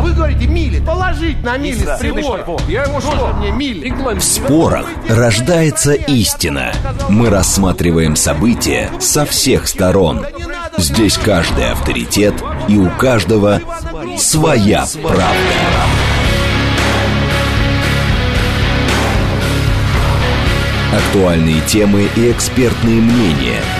А вы говорите мили. Положить на мили всего. Я ему что? мне мили. В спорах рождается истина. Мы рассматриваем события со всех сторон. Здесь каждый авторитет и у каждого своя правда. Актуальные темы и экспертные мнения –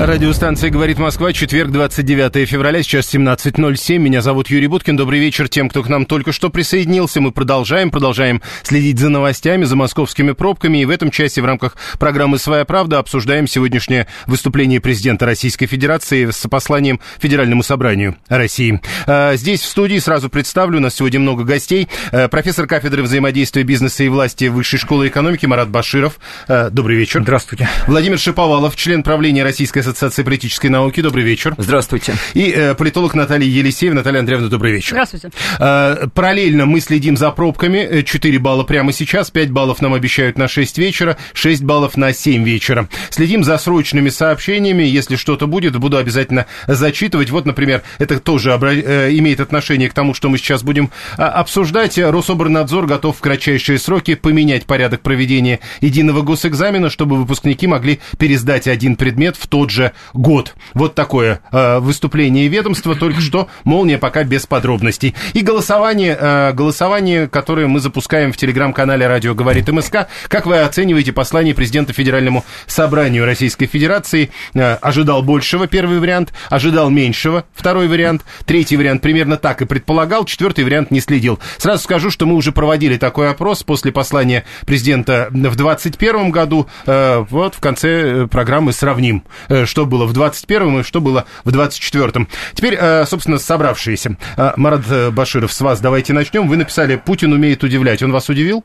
Радиостанция «Говорит Москва», четверг, 29 февраля, сейчас 17.07. Меня зовут Юрий Буткин. Добрый вечер тем, кто к нам только что присоединился. Мы продолжаем, продолжаем следить за новостями, за московскими пробками. И в этом части в рамках программы «Своя правда» обсуждаем сегодняшнее выступление президента Российской Федерации с посланием Федеральному собранию России. А, здесь в студии сразу представлю, у нас сегодня много гостей. А, профессор кафедры взаимодействия бизнеса и власти Высшей школы экономики Марат Баширов. А, добрый вечер. Здравствуйте. Владимир Шиповалов, член правления Российской Ассоциации политической науки. Добрый вечер. Здравствуйте. И э, политолог Наталья Елисеева. Наталья Андреевна, добрый вечер. Здравствуйте. Э, параллельно мы следим за пробками. 4 э, балла прямо сейчас, 5 баллов нам обещают на 6 вечера, 6 баллов на 7 вечера. Следим за срочными сообщениями. Если что-то будет, буду обязательно зачитывать. Вот, например, это тоже обра... э, имеет отношение к тому, что мы сейчас будем а, обсуждать. Рособорнадзор готов в кратчайшие сроки поменять порядок проведения единого госэкзамена, чтобы выпускники могли пересдать один предмет в тот же же год. Вот такое э, выступление ведомства, только что, молния пока без подробностей. И голосование, э, голосование, которое мы запускаем в телеграм-канале «Радио говорит МСК». Как вы оцениваете послание президента Федеральному собранию Российской Федерации? Э, ожидал большего, первый вариант, ожидал меньшего, второй вариант, третий вариант примерно так и предполагал, четвертый вариант не следил. Сразу скажу, что мы уже проводили такой опрос после послания президента в 2021 году. Э, вот в конце э, программы сравним, э, что было в 21-м и что было в 24-м. Теперь, э, собственно, собравшиеся. Э, Марат э, Баширов, с вас давайте начнем. Вы написали «Путин умеет удивлять». Он вас удивил?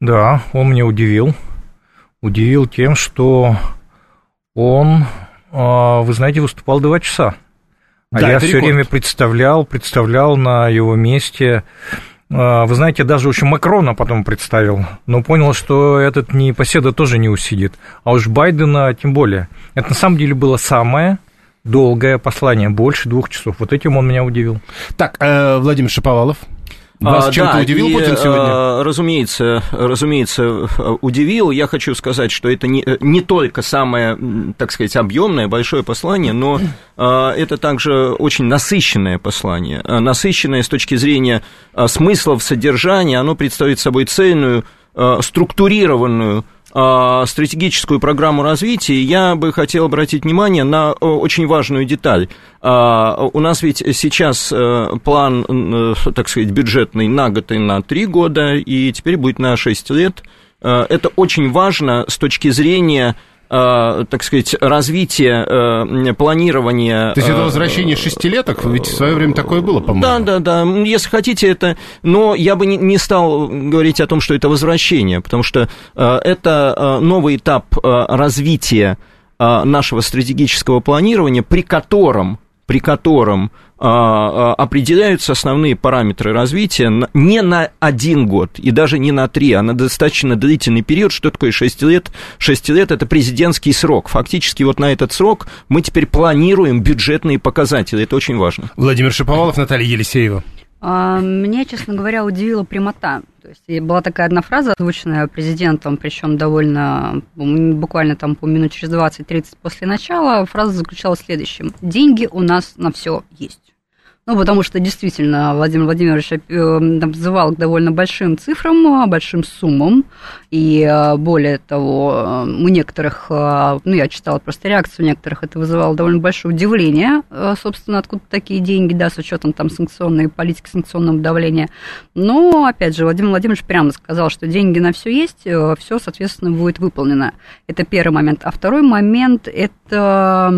Да, он меня удивил. Удивил тем, что он, вы знаете, выступал два часа. А да, я все время представлял, представлял на его месте вы знаете, даже очень Макрона потом представил, но понял, что этот не поседа тоже не усидит, а уж Байдена тем более. Это на самом деле было самое долгое послание, больше двух часов. Вот этим он меня удивил. Так, э, Владимир Шиповалов. Вас а, чем-то да, удивил и, Путин сегодня? А, разумеется, разумеется, удивил. Я хочу сказать, что это не, не только самое, так сказать, объемное, большое послание, но а, это также очень насыщенное послание. Насыщенное с точки зрения смыслов, содержания. Оно представляет собой цельную, структурированную а, стратегическую программу развития, я бы хотел обратить внимание на очень важную деталь. А, у нас ведь сейчас э, план, э, так сказать, бюджетный на год и на три года, и теперь будет на шесть лет. Э, это очень важно с точки зрения Э, так сказать, развитие э, планирования... То есть это э, возвращение шестилеток? Ведь в свое время такое было, по-моему. Да, да, да. Если хотите, это... Но я бы не стал говорить о том, что это возвращение, потому что это новый этап развития нашего стратегического планирования, при котором при котором определяются основные параметры развития не на один год и даже не на три, а на достаточно длительный период. Что такое 6 лет? 6 лет – это президентский срок. Фактически вот на этот срок мы теперь планируем бюджетные показатели. Это очень важно. Владимир Шиповалов, Наталья Елисеева. А, меня, честно говоря, удивила прямота. То есть была такая одна фраза, озвученная президентом, причем довольно, буквально там по минут через 20-30 после начала, фраза заключалась в следующем. Деньги у нас на все есть. Ну, потому что действительно Владимир Владимирович э, к довольно большим цифрам, э, большим суммам. И э, более того, у некоторых, ну, я читала просто реакцию у некоторых, это вызывало довольно большое удивление, собственно, откуда такие деньги, да, с учетом там санкционной политики, санкционного давления. Но, опять же, Владимир Владимирович прямо сказал, что деньги на все есть, все, соответственно, будет выполнено. Это первый момент. А второй момент – это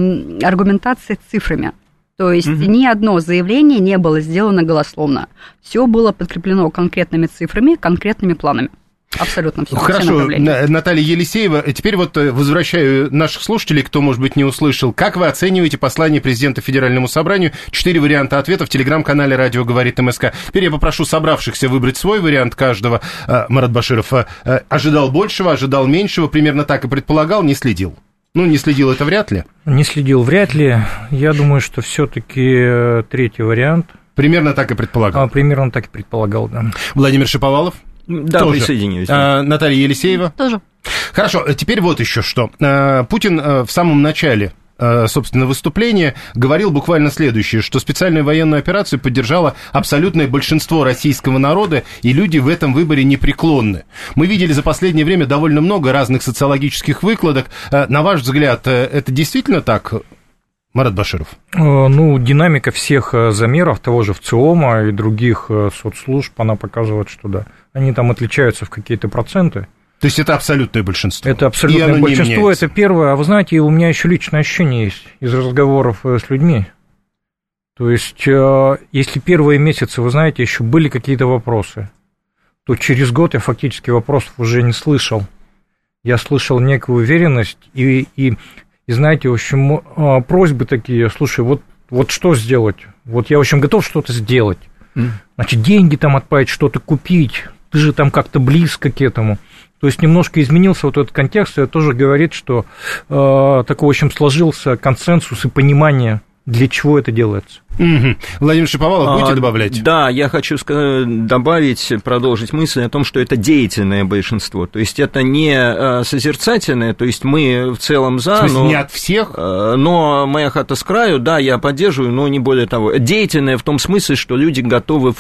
аргументация цифрами. То есть угу. ни одно заявление не было сделано голословно. Все было подкреплено конкретными цифрами, конкретными планами. абсолютно все. Хорошо, Наталья Елисеева, теперь вот э, возвращаю наших слушателей, кто, может быть, не услышал. Как вы оцениваете послание президента Федеральному собранию? Четыре варианта ответа в телеграм-канале «Радио говорит МСК». Теперь я попрошу собравшихся выбрать свой вариант каждого. Э, Марат Баширов э, ожидал большего, ожидал меньшего, примерно так и предполагал, не следил. Ну, не следил это вряд ли. Не следил вряд ли. Я думаю, что все-таки третий вариант. Примерно так и предполагал. А, примерно так и предполагал, да. Владимир Шиповалов? Да, Тоже. присоединюсь. А, Наталья Елисеева? Тоже. Хорошо, теперь вот еще что. А, Путин в самом начале собственно, выступления, говорил буквально следующее, что специальную военную операцию поддержало абсолютное большинство российского народа, и люди в этом выборе непреклонны. Мы видели за последнее время довольно много разных социологических выкладок. На ваш взгляд, это действительно так? Марат Баширов. Ну, динамика всех замеров, того же ВЦИОМа и других соцслужб, она показывает, что да они там отличаются в какие-то проценты. То есть это абсолютное большинство. Это абсолютное большинство, это первое. А вы знаете, у меня еще личное ощущение есть из разговоров э, с людьми. То есть, э, если первые месяцы, вы знаете, еще были какие-то вопросы, то через год я фактически вопросов уже не слышал. Я слышал некую уверенность и, и, и знаете, в общем, э, просьбы такие, слушай, вот, вот что сделать? Вот я, в общем, готов что-то сделать. Значит, деньги там отправить, что-то купить, ты же там как-то близко к этому. То есть немножко изменился вот этот контекст, и это тоже говорит, что э, такой, в общем, сложился консенсус и понимание, для чего это делается. Угу. Владимир Шиповалов, будете а, добавлять? Да, я хочу добавить, продолжить мысль о том, что это деятельное большинство. То есть это не э, созерцательное, то есть мы в целом за, в смысле, но... не от всех? Э, но моя хата с краю, да, я поддерживаю, но не более того. Деятельное в том смысле, что люди готовы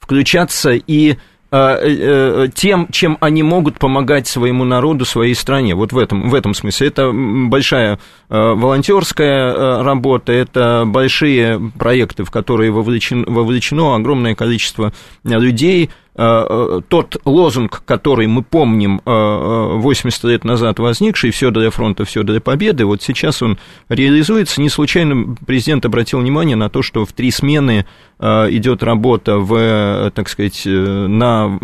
включаться и тем, чем они могут помогать своему народу, своей стране. Вот в этом, в этом смысле. Это большая э, волонтерская работа, это большие проекты, в которые вовлечено, вовлечено огромное количество людей, Э, э, тот лозунг, который мы помним 80 э, лет назад возникший «все для фронта, все для победы», вот сейчас он реализуется. Не случайно президент обратил внимание на то, что в три смены идет работа в, так сказать, на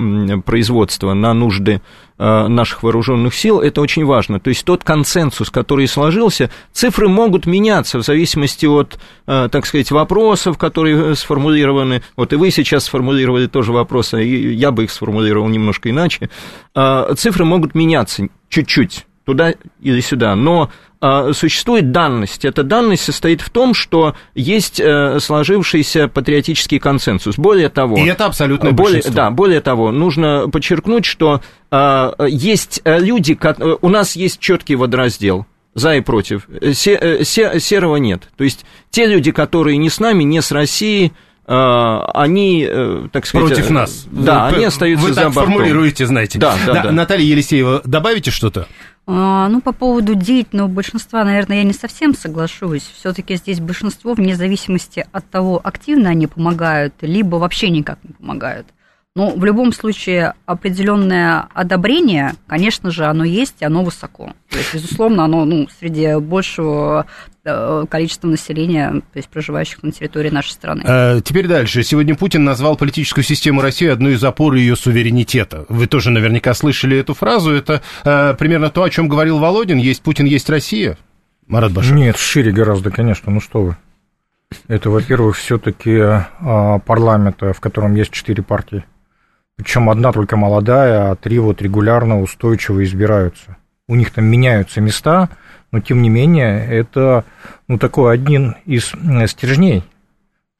производство, на нужды Э, наших вооруженных сил, это очень важно. То есть тот консенсус, который сложился, цифры могут меняться в зависимости от, э, так сказать, вопросов, которые сформулированы. Вот и вы сейчас сформулировали тоже вопросы, и я бы их сформулировал немножко иначе. Э, цифры могут меняться чуть-чуть туда или сюда, но а, существует данность. Эта данность состоит в том, что есть э, сложившийся патриотический консенсус. Более того... И это абсолютно более, Да, более того, нужно подчеркнуть, что а, есть э, люди, э, у нас есть четкий водораздел за и против. Серого нет. То есть те люди, которые не с нами, не с Россией, они, так сказать... Против нас. Да, вы, они остаются вы за бортом. формулируете, знаете. Да, да, да, да. Наталья Елисеева, добавите что-то? А, ну, по поводу деятельного большинства, наверное, я не совсем соглашусь. Все-таки здесь большинство, вне зависимости от того, активно они помогают, либо вообще никак не помогают. Но в любом случае определенное одобрение, конечно же, оно есть, и оно высоко. То есть, безусловно, оно ну, среди большего э, количества населения, то есть проживающих на территории нашей страны. А, теперь дальше. Сегодня Путин назвал политическую систему России одной из опор ее суверенитета. Вы тоже наверняка слышали эту фразу. Это а, примерно то, о чем говорил Володин. Есть Путин, есть Россия. Марат Башар. Нет, шире гораздо, конечно. Ну что вы. Это, во-первых, все-таки парламент, в котором есть четыре партии. Причем одна только молодая, а три вот регулярно устойчиво избираются. У них там меняются места, но тем не менее это ну, такой один из стержней.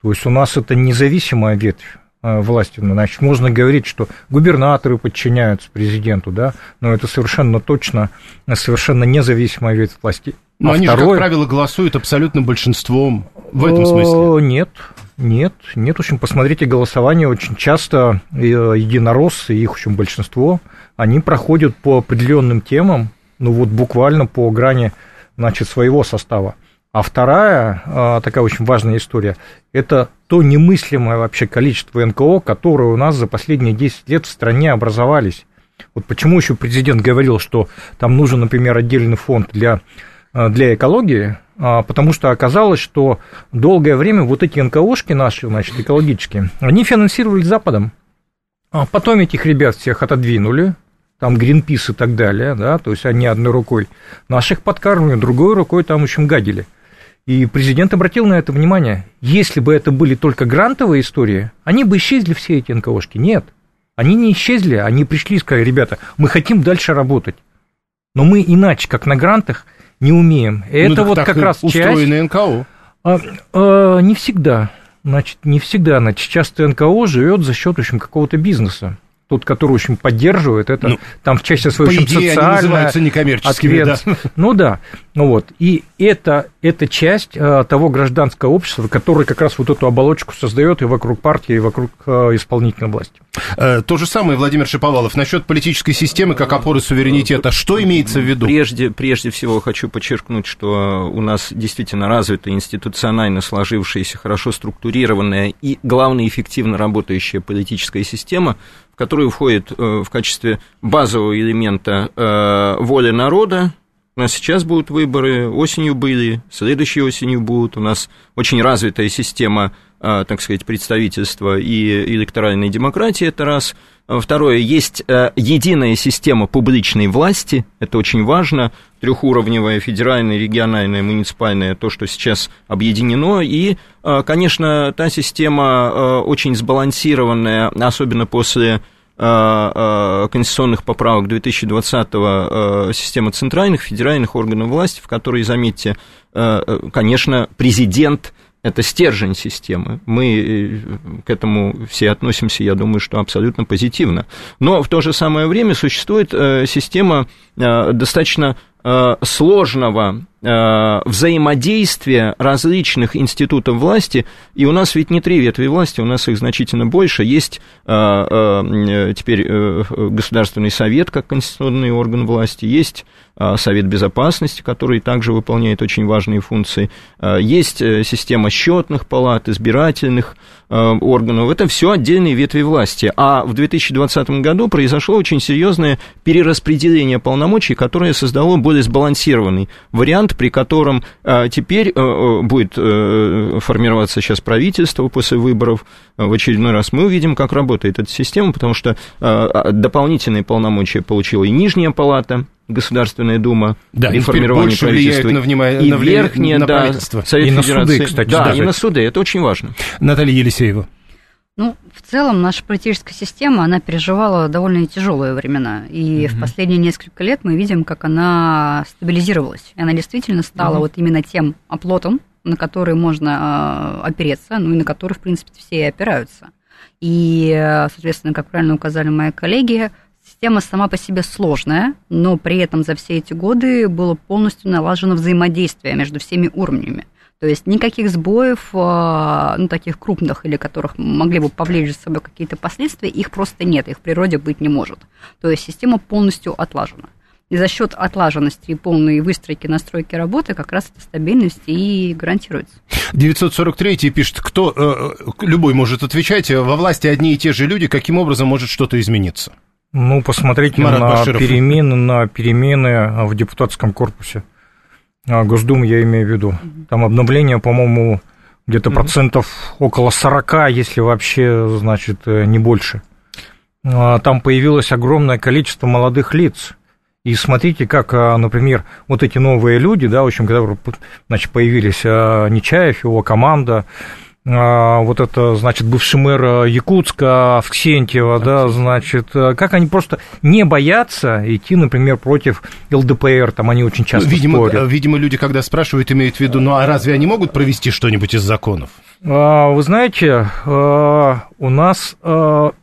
То есть у нас это независимая ветвь э, власти. Значит, можно говорить, что губернаторы подчиняются президенту, да, но это совершенно точно совершенно независимая ветвь власти. Но а они второе... же, как правило, голосуют абсолютно большинством в этом смысле. Нет, нет, нет, в общем, посмотрите голосование, очень часто э, единороссы, их, в общем, большинство, они проходят по определенным темам, ну вот буквально по грани, значит, своего состава. А вторая э, такая очень важная история – это то немыслимое вообще количество НКО, которые у нас за последние 10 лет в стране образовались. Вот почему еще президент говорил, что там нужен, например, отдельный фонд для, э, для экологии, потому что оказалось, что долгое время вот эти НКОшки наши, значит, экологические, они финансировались Западом. А потом этих ребят всех отодвинули, там Гринпис и так далее, да, то есть они одной рукой наших подкармливали, другой рукой там, в общем, гадили. И президент обратил на это внимание. Если бы это были только грантовые истории, они бы исчезли все эти НКОшки. Нет, они не исчезли, они пришли и сказали, ребята, мы хотим дальше работать, но мы иначе, как на грантах, не умеем. Ну, это ну, вот как раз часть... НКО. А, а, не всегда. Значит, не всегда. Значит, часто НКО живет за счет, в общем, какого-то бизнеса тот, который очень поддерживает, это ну, там в части своей социальная они называются некоммерческими, ответ... да. Ну да, ну вот. И это, это часть э, того гражданского общества, которое как раз вот эту оболочку создает и вокруг партии, и вокруг э, исполнительной власти. Э, то же самое, Владимир Шиповалов, насчет политической системы как опоры суверенитета. Что имеется в виду? Прежде, прежде всего хочу подчеркнуть, что у нас действительно развитая институционально сложившаяся, хорошо структурированная и, главное, эффективно работающая политическая система, в которую входит э, в качестве базового элемента э, воля народа. У нас сейчас будут выборы, осенью были, следующей осенью будут. У нас очень развитая система, э, так сказать, представительства и электоральной демократии, это раз. Второе, есть единая система публичной власти, это очень важно, трехуровневая, федеральная, региональная, муниципальная, то, что сейчас объединено, и, конечно, та система очень сбалансированная, особенно после конституционных поправок 2020-го система центральных, федеральных органов власти, в которой, заметьте, конечно, президент – это стержень системы. Мы э, к этому все относимся, я думаю, что абсолютно позитивно. Но в то же самое время существует э, система э, достаточно сложного взаимодействия различных институтов власти, и у нас ведь не три ветви власти, у нас их значительно больше. Есть теперь Государственный совет как конституционный орган власти, есть а, Совет Безопасности, который также выполняет очень важные функции. А, есть э, система счетных палат, избирательных а, органов. Это все отдельные ветви власти. А в 2020 году произошло очень серьезное перераспределение полномочий, которое создало более сбалансированный вариант, при котором теперь э, э, будет формироваться сейчас правительство после выборов. В очередной раз мы увидим, как работает эта система, потому что дополнительные полномочия получила и Нижняя палата, Государственная Дума да, и формирование правительства. На внима... И на верхняя, на да, Совет и на суды, кстати. Да, даже. и на суды, это очень важно. Наталья Елисеева. Ну, в целом, наша политическая система, она переживала довольно тяжелые времена. И угу. в последние несколько лет мы видим, как она стабилизировалась. И она действительно стала угу. вот именно тем оплотом, на который можно э, опереться, ну и на который, в принципе, все и опираются. И, соответственно, как правильно указали мои коллеги, Система сама по себе сложная, но при этом за все эти годы было полностью налажено взаимодействие между всеми уровнями. То есть никаких сбоев, а, ну, таких крупных, или которых могли бы повлечь за собой какие-то последствия, их просто нет, их в природе быть не может. То есть система полностью отлажена. И за счет отлаженности и полной выстройки, настройки работы как раз эта стабильность и гарантируется. 943 пишет, кто, э, любой может отвечать, во власти одни и те же люди, каким образом может что-то измениться? Ну, посмотрите Марат на Баширов. перемены, на перемены в депутатском корпусе. А, Госдумы я имею в виду. Там обновление, по-моему, где-то процентов около 40, если вообще, значит, э, не больше. А, там появилось огромное количество молодых лиц. И смотрите, как, а, например, вот эти новые люди, да, в общем, когда значит, появились Нечаев, его команда, а, вот это, значит, бывший мэр э, Якутска, Авксентьева, да, значит, э, как они просто не боятся идти, например, против ЛДПР, там они очень часто видимо, спорят. Э, видимо, люди, когда спрашивают, имеют в виду, ну а разве они могут провести что-нибудь из законов? А, вы знаете, у нас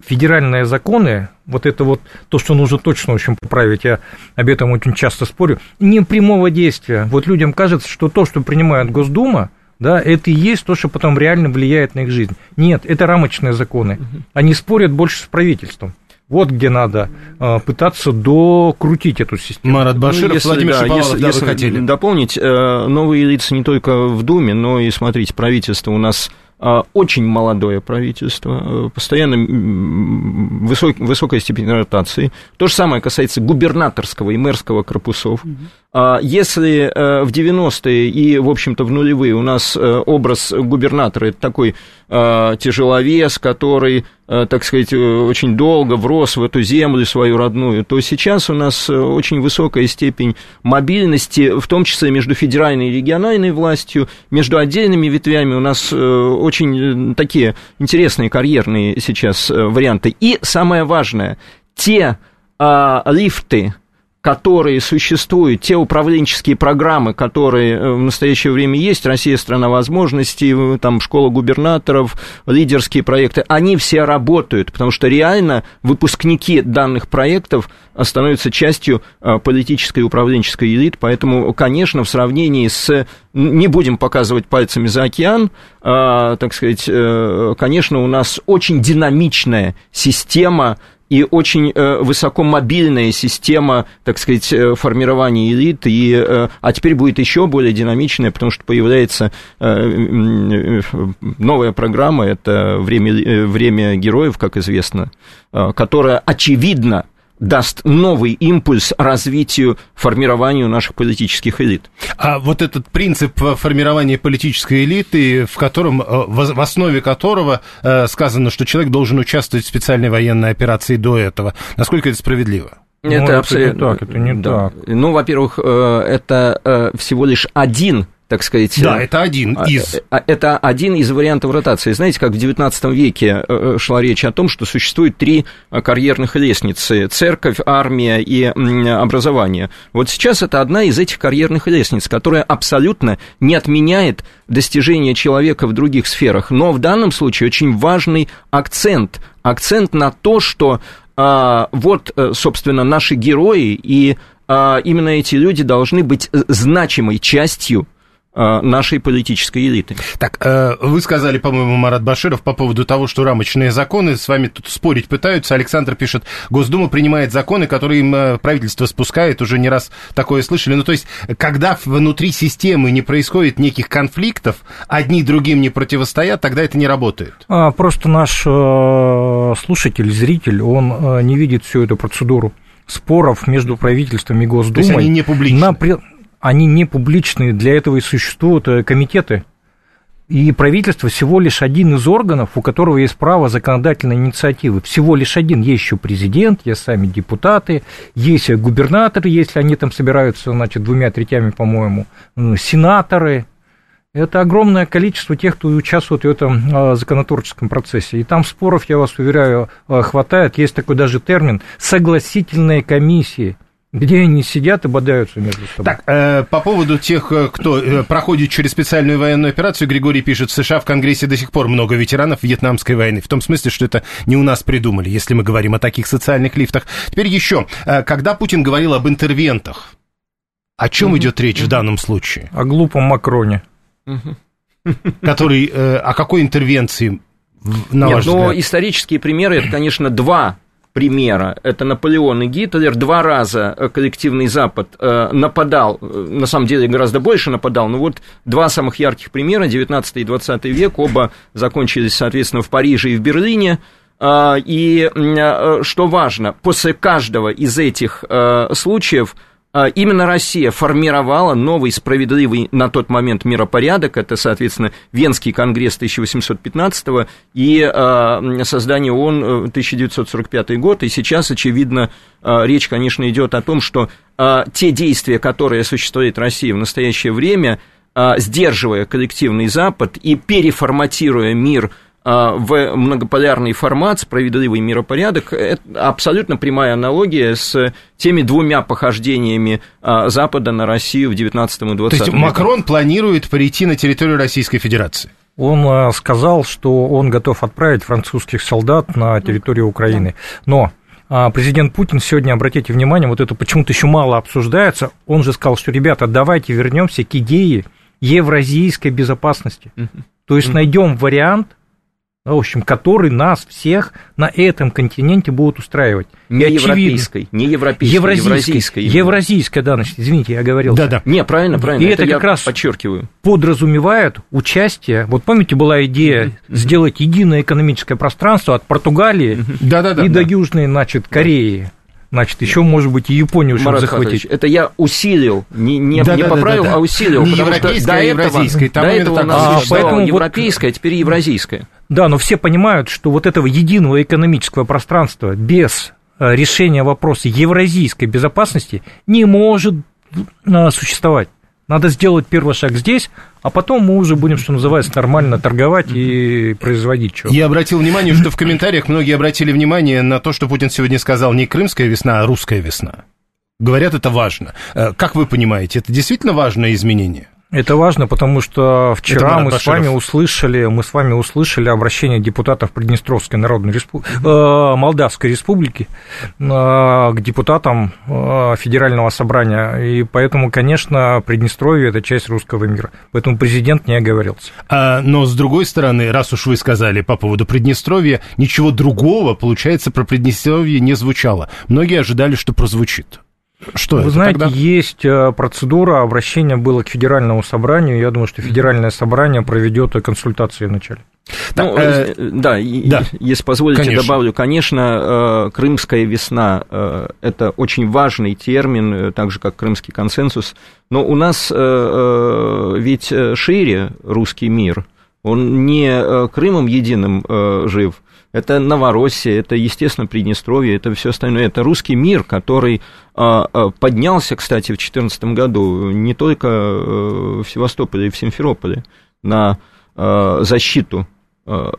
федеральные законы, вот это вот то, что нужно точно очень поправить, я об этом очень часто спорю, не прямого действия. Вот людям кажется, что то, что принимает Госдума, да, это и есть то, что потом реально влияет на их жизнь. Нет, это рамочные законы. Они спорят больше с правительством. Вот где надо э, пытаться докрутить эту систему. Марат Баширов, ну, если, Владимир да, Шиповалов, если, да, если вы хотели. дополнить, э, новые лица не только в Думе, но и, смотрите, правительство у нас а, очень молодое правительство, э, постоянно высок, высокая степень ротации. То же самое касается губернаторского и мэрского корпусов. А если в 90-е и, в общем-то, в нулевые у нас образ губернатора это такой тяжеловес, который, так сказать, очень долго врос в эту землю свою родную, то сейчас у нас очень высокая степень мобильности, в том числе между федеральной и региональной властью, между отдельными ветвями у нас очень такие интересные карьерные сейчас варианты. И самое важное, те лифты, которые существуют, те управленческие программы, которые э, в настоящее время есть, Россия страна возможностей, э, там школа губернаторов, лидерские проекты, они все работают, потому что реально выпускники данных проектов становятся частью э, политической и управленческой элиты, поэтому, конечно, в сравнении с, не будем показывать пальцами за океан, так сказать, конечно, у нас очень динамичная система и очень э, высокомобильная система, так сказать, э, формирования элит, и, э, а теперь будет еще более динамичная, потому что появляется новая программа, это время, время героев, как известно, которая, очевидно, даст новый импульс развитию, формированию наших политических элит. А вот этот принцип формирования политической элиты, в котором, э, в основе которого э, сказано, что человек должен участвовать в специальной военной операции до этого, насколько это справедливо? Это ну, абсолютно это не так, это не да. так. Ну, во-первых, э, это всего лишь один так сказать... Да, это один а, из. А, это один из вариантов ротации. Знаете, как в XIX веке э, э, шла речь о том, что существует три э, карьерных лестницы – церковь, армия и образование. Вот сейчас это одна из этих карьерных лестниц, которая абсолютно не отменяет достижения человека в других сферах. Но в данном случае очень важный акцент. Акцент на то, что а, вот, собственно, наши герои и а, именно эти люди должны быть значимой частью Э, нашей политической элиты. Так, э, вы сказали, по-моему, Марат Баширов, по поводу того, что рамочные законы, с вами тут спорить пытаются. Александр пишет, Госдума принимает законы, которые им э, правительство спускает, уже не раз такое слышали. Ну, то есть, когда внутри системы не происходит неких конфликтов, одни другим не противостоят, тогда это не работает. А, просто наш слушатель, зритель, он не видит всю эту процедуру споров между правительством и Госдумой. То есть они не публичны? На, они не публичные, для этого и существуют э, комитеты. И правительство всего лишь один из органов, у которого есть право законодательной инициативы. Всего лишь один. Есть еще президент, есть сами депутаты, есть губернаторы, если они там собираются, значит, двумя третями, по-моему, сенаторы. Это огромное количество тех, кто участвует в этом а, законотворческом процессе. И там споров, я вас уверяю, хватает. Есть такой даже термин «согласительные комиссии» где они сидят и бодаются между собой. Так, э, по поводу тех, э, кто э, проходит через специальную военную операцию, Григорий пишет, в США в Конгрессе до сих пор много ветеранов Вьетнамской войны. В том смысле, что это не у нас придумали, если мы говорим о таких социальных лифтах. Теперь еще, э, когда Путин говорил об интервентах, о чем угу, идет речь в данном случае? О глупом Макроне. Который, э, о какой интервенции на Нет, но взгляд? исторические примеры, это, конечно, два примера. Это Наполеон и Гитлер. Два раза э, коллективный Запад э, нападал, э, на самом деле гораздо больше нападал, но вот два самых ярких примера, 19 и 20 век, оба закончились, соответственно, в Париже и в Берлине. И что важно, после каждого из этих случаев а, именно Россия формировала новый справедливый на тот момент миропорядок, это, соответственно, Венский конгресс 1815 и а, создание ООН 1945 э, год, и сейчас, очевидно, а, речь, конечно, идет о том, что те действия, которые осуществляет Россия в настоящее время, сдерживая коллективный Запад и переформатируя мир а, в многополярный формат, справедливый миропорядок, это абсолютно прямая аналогия с теми двумя похождениями а, Запада на Россию в 19 и 20 То есть Макрон планирует перейти на территорию Российской Федерации? Он а, сказал, что он готов отправить французских солдат на территорию Украины. Но президент Путин сегодня, обратите внимание, вот это почему-то еще мало обсуждается, он же сказал, что, ребята, давайте вернемся к идее евразийской безопасности. То есть найдем вариант, в общем, который нас всех на этом континенте будут устраивать. Не и европейской, не европейской, евразийской, евразийской, евразийской, да, значит, извините, я говорил. Да, да. Не, правильно, правильно. И это, это как раз подчеркиваю. подразумевает участие. Вот помните, была идея mm-hmm. сделать единое экономическое пространство от Португалии mm-hmm. да, да, да, и да. до Южной, значит, Кореи. Значит, еще, может быть, и Японию, чтобы захватить. Это я усилил, не, не, да, не да, поправил, да, да, а усилил. Не а евразийское. До этого у нас а, поэтому европейское, вот, а теперь евразийское. Да, но все понимают, что вот этого единого экономического пространства без э, решения вопроса евразийской безопасности не может э, существовать. Надо сделать первый шаг здесь, а потом мы уже будем, что называется, нормально торговать и производить что-то. Я обратил внимание, что в комментариях многие обратили внимание на то, что Путин сегодня сказал не крымская весна, а русская весна. Говорят, это важно. Э, как вы понимаете, это действительно важное изменение? Это важно, потому что вчера мы с вами услышали, мы с вами услышали обращение депутатов Приднестровской Народной Республики, э, Молдавской Республики э, к депутатам э, Федерального собрания, и поэтому, конечно, Приднестровье это часть русского мира, поэтому президент не оговорился. А, но с другой стороны, раз уж вы сказали по поводу Приднестровья, ничего другого, получается, про Приднестровье не звучало. Многие ожидали, что прозвучит. Что Вы знаете, тогда? есть э, процедура, обращение было к федеральному собранию. Я думаю, что федеральное собрание проведет консультации вначале. Ну, э, э да, да, если позволите, конечно. добавлю, конечно, э, крымская весна – это очень важный термин, так же, как крымский консенсус, но у нас ведь шире русский мир, он не Крымом единым жив, это Новороссия, это, естественно, Приднестровье, это все остальное. Это русский мир, который а, а, поднялся, кстати, в 2014 году не только э, в Севастополе и в Симферополе на а, защиту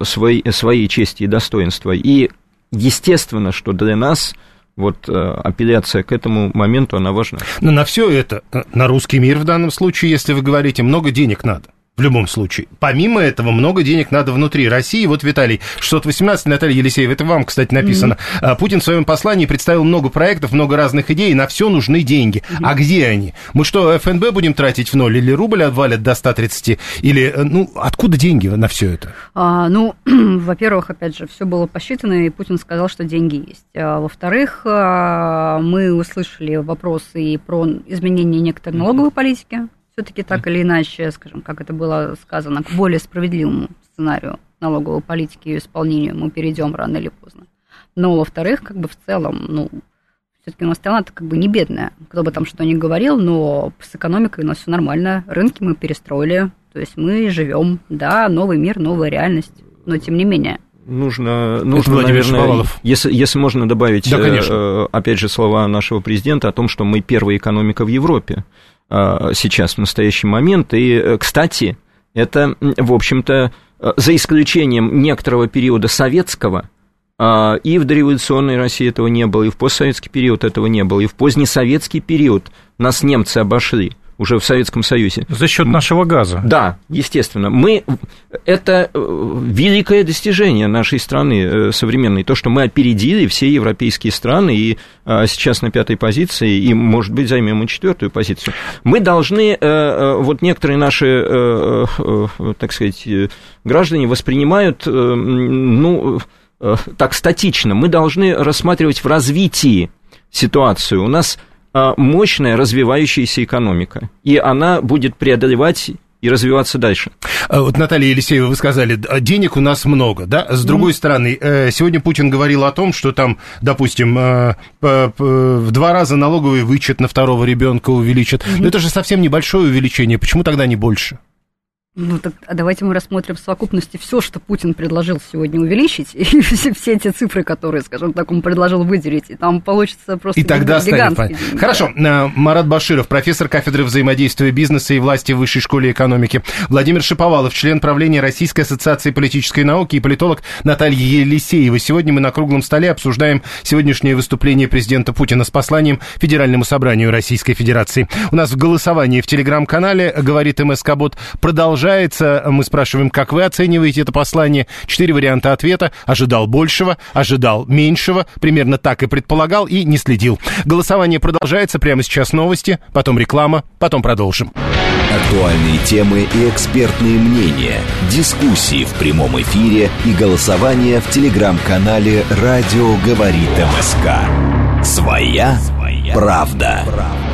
своей, своей чести и достоинства. И естественно, что для нас вот апелляция к этому моменту, она важна. Но на все это, на русский мир в данном случае, если вы говорите, много денег надо в любом случае. Помимо этого, много денег надо внутри России. Вот, Виталий, 618, Наталья Елисеева, это вам, кстати, написано. Mm-hmm. Путин в своем послании представил много проектов, много разных идей, на все нужны деньги. Mm-hmm. А где они? Мы что, ФНБ будем тратить в ноль? Или рубль отвалят до 130? Или, э, ну, откуда деньги на все это? А, ну, во-первых, опять же, все было посчитано, и Путин сказал, что деньги есть. А, во-вторых, а, мы услышали вопросы и про изменение некоторой налоговой политики, все-таки так или иначе, скажем, как это было сказано, к более справедливому сценарию налоговой политики и исполнению мы перейдем рано или поздно. Но, во-вторых, как бы в целом, ну, все-таки у нас страна-то как бы не бедная. Кто бы там что ни говорил, но с экономикой у нас все нормально. Рынки мы перестроили, то есть мы живем, да, новый мир, новая реальность. Но тем не менее, нужно, нужно наверное, если, если можно добавить, да, э, опять же, слова нашего президента о том, что мы первая экономика в Европе. А, сейчас, в настоящий момент. И, э, кстати, это, в общем-то, э, за исключением некоторого периода советского, и в дореволюционной России этого не было, и в постсоветский период этого не было, и в позднесоветский период нас немцы обошли – уже в Советском Союзе. За счет нашего газа. Да, естественно. Мы, это э, великое достижение нашей страны э, современной, то, что мы опередили все европейские страны, и э, сейчас на пятой позиции, и, может быть, займем и четвертую позицию. Мы должны, вот некоторые наши, так сказать, граждане воспринимают, ну, так статично. Мы должны рассматривать в развитии ситуацию. У нас мощная развивающаяся экономика, и она будет преодолевать и развиваться дальше. А вот, Наталья Елисеева, вы сказали, денег у нас много, да? С другой mm. стороны, э, сегодня Путин говорил о том, что там, допустим, э, в два раза налоговый вычет на второго ребенка увеличат. Mm-hmm. Но это же совсем небольшое увеличение. Почему тогда не больше? Ну, так а давайте мы рассмотрим в совокупности все, что Путин предложил сегодня увеличить, и все, все эти цифры, которые, скажем так, он предложил выделить, и там получится просто и тогда гигантский станет... Хорошо. Да. Марат Баширов, профессор кафедры взаимодействия бизнеса и власти в Высшей школе экономики. Владимир Шиповалов, член правления Российской ассоциации политической науки и политолог Наталья Елисеева. Сегодня мы на круглом столе обсуждаем сегодняшнее выступление президента Путина с посланием Федеральному собранию Российской Федерации. У нас в голосовании в телеграм-канале, говорит МСК Бот, продолжается продолжается. Мы спрашиваем, как вы оцениваете это послание. Четыре варианта ответа. Ожидал большего, ожидал меньшего, примерно так и предполагал и не следил. Голосование продолжается. Прямо сейчас новости, потом реклама, потом продолжим. Актуальные темы и экспертные мнения, дискуссии в прямом эфире и голосование в телеграм-канале «Радио говорит МСК». Своя, Своя правда. правда.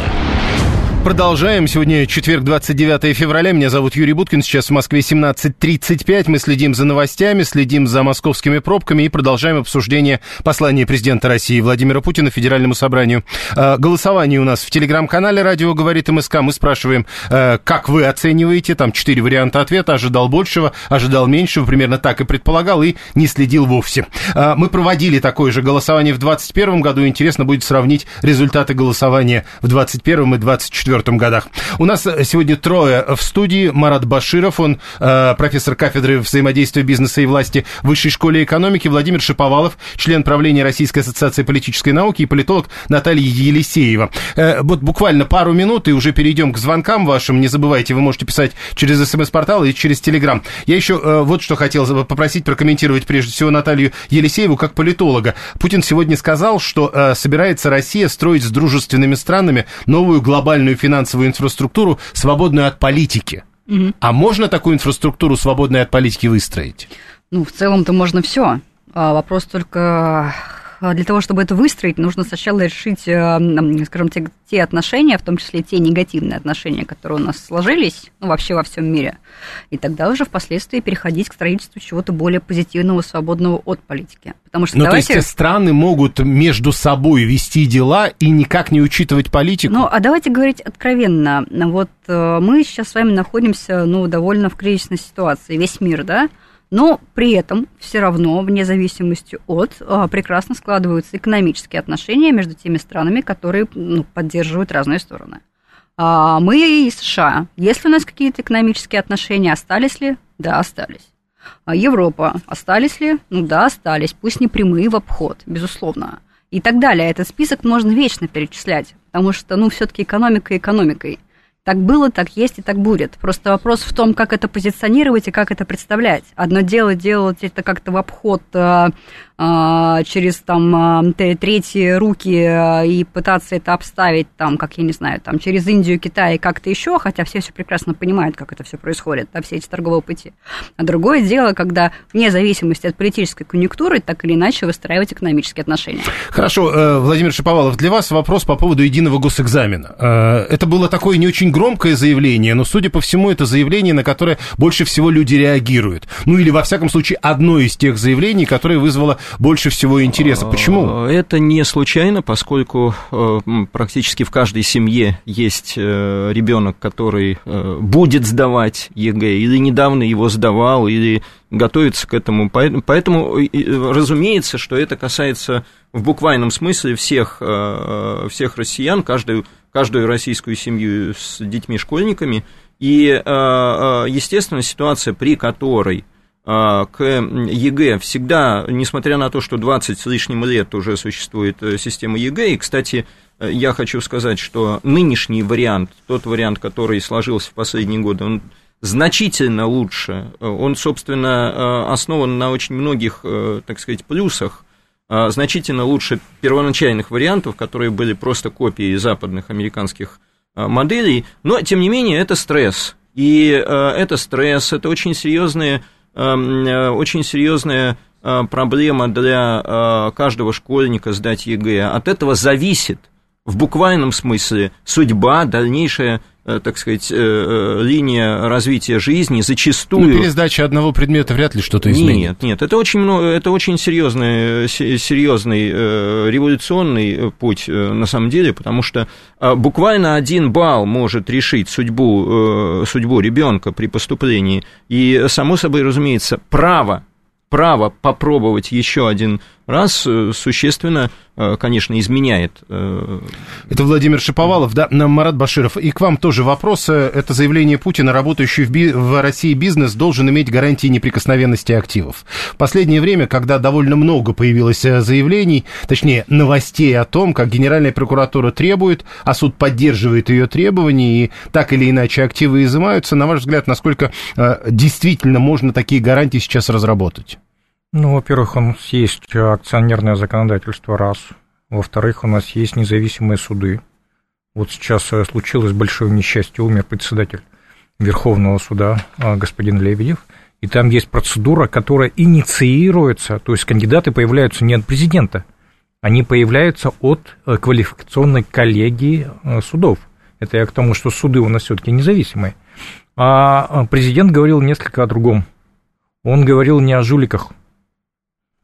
Продолжаем. Сегодня четверг, 29 февраля. Меня зовут Юрий Буткин. Сейчас в Москве 17.35. Мы следим за новостями, следим за московскими пробками и продолжаем обсуждение послания президента России Владимира Путина Федеральному собранию. А, голосование у нас в телеграм-канале «Радио говорит МСК». Мы спрашиваем, а, как вы оцениваете? Там четыре варианта ответа. Ожидал большего, ожидал меньшего. Примерно так и предполагал и не следил вовсе. А, мы проводили такое же голосование в 2021 году. Интересно будет сравнить результаты голосования в 2021 и 2024 1994 годах. У нас сегодня трое в студии. Марат Баширов, он э, профессор кафедры взаимодействия бизнеса и власти в Высшей школе экономики. Владимир Шиповалов, член правления Российской ассоциации политической науки и политолог Наталья Елисеева. Э, вот буквально пару минут и уже перейдем к звонкам вашим. Не забывайте, вы можете писать через смс-портал и через телеграм. Я еще э, вот что хотел попросить прокомментировать прежде всего Наталью Елисееву как политолога. Путин сегодня сказал, что э, собирается Россия строить с дружественными странами новую глобальную финансовую инфраструктуру, свободную от политики. Угу. А можно такую инфраструктуру, свободную от политики, выстроить? Ну, в целом-то можно все. А вопрос только для того, чтобы это выстроить, нужно сначала решить, э, скажем, те, те отношения, в том числе те негативные отношения, которые у нас сложились, ну, вообще во всем мире, и тогда уже впоследствии переходить к строительству чего-то более позитивного, свободного от политики. Потому что ну, давайте... то есть страны могут между собой вести дела и никак не учитывать политику? Ну, а давайте говорить откровенно. Вот э, мы сейчас с вами находимся, ну, довольно в кризисной ситуации, весь мир, да, но при этом все равно, вне зависимости от, а, прекрасно складываются экономические отношения между теми странами, которые ну, поддерживают разные стороны. А, мы и США. Если у нас какие-то экономические отношения, остались ли? Да, остались. А, Европа. Остались ли? Ну да, остались. Пусть не прямые в обход, безусловно. И так далее. Этот список можно вечно перечислять, потому что, ну, все-таки экономика экономикой. Так было, так есть и так будет. Просто вопрос в том, как это позиционировать и как это представлять. Одно дело делать это как-то в обход э, а, через там а, третьи руки и пытаться это обставить там, как я не знаю, там через Индию, Китай и как-то еще, хотя все все прекрасно понимают, как это все происходит, да, все эти торговые пути. А другое дело, когда вне зависимости от политической конъюнктуры так или иначе выстраивать экономические отношения. Хорошо, э, Владимир Шиповалов, для вас вопрос по поводу единого госэкзамена. Э, это было такое не очень громкое заявление, но, судя по всему, это заявление, на которое больше всего люди реагируют. Ну или, во всяком случае, одно из тех заявлений, которое вызвало больше всего интереса. Почему? Э, это не случайно, поскольку э, практически в каждой семье есть э, ребенок, который будет сдавать ЕГЭ, или недавно его сдавал, или готовится к этому. Поэтому, разумеется, что это касается в буквальном смысле всех, всех россиян, каждую, каждую российскую семью с детьми-школьниками. И, естественно, ситуация, при которой а, к ЕГЭ всегда, несмотря на то, что 20 с лишним лет уже существует э, система ЕГЭ, и, кстати, э, я хочу сказать, что нынешний вариант, тот вариант, который сложился в последние годы, он значительно лучше. Он, собственно, э, основан на очень многих, так сказать, плюсах, значительно лучше первоначальных вариантов, которые были просто копией западных американских моделей, но, тем не менее, это стресс. И это стресс, это очень серьезные э, очень серьезная проблема для каждого школьника сдать ЕГЭ. От этого зависит в буквальном смысле судьба, дальнейшая так сказать, линия развития жизни зачастую... Ну, пересдача одного предмета вряд ли что-то изменит. Нет, нет, это очень, много, это очень серьезный, серьезный революционный путь на самом деле, потому что буквально один балл может решить судьбу, судьбу ребенка при поступлении, и, само собой, разумеется, право право попробовать еще один раз э, существенно, э, конечно, изменяет. Э, Это Владимир Шиповалов, да, Марат Баширов. И к вам тоже вопрос. Это заявление Путина, работающий в, би- в России бизнес должен иметь гарантии неприкосновенности активов. В последнее время, когда довольно много появилось заявлений, точнее, новостей о том, как Генеральная прокуратура требует, а суд поддерживает ее требования, и так или иначе активы изымаются, на ваш взгляд, насколько действительно можно такие гарантии сейчас разработать? Ну, во-первых, у нас есть акционерное законодательство, раз. Во-вторых, у нас есть независимые суды. Вот сейчас э, случилось большое несчастье, умер председатель Верховного суда э, господин Лебедев. И там есть процедура, которая инициируется, то есть кандидаты появляются не от президента, они появляются от э, квалификационной коллегии судов. Это я к тому, что суды у нас все-таки независимые. А президент говорил несколько о другом. Он говорил не о жуликах.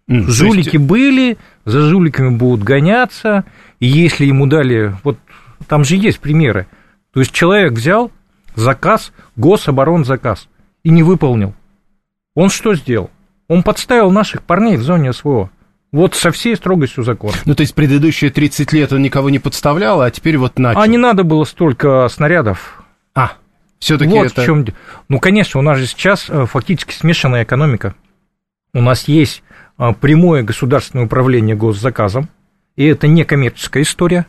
Mm, Жулики есть... были, за жуликами будут гоняться, и если ему дали, вот там же есть примеры, то есть человек взял заказ, гособоронзаказ, и не выполнил. Он что сделал? Он подставил наших парней в зоне СВО. Вот со всей строгостью закона. Ну, то есть предыдущие 30 лет он никого не подставлял, а теперь вот начал. А не надо было столько снарядов. А, все-таки вот это... в чем... Ну, конечно, у нас же сейчас э, фактически смешанная экономика. У нас есть э, прямое государственное управление госзаказом, и это не коммерческая история.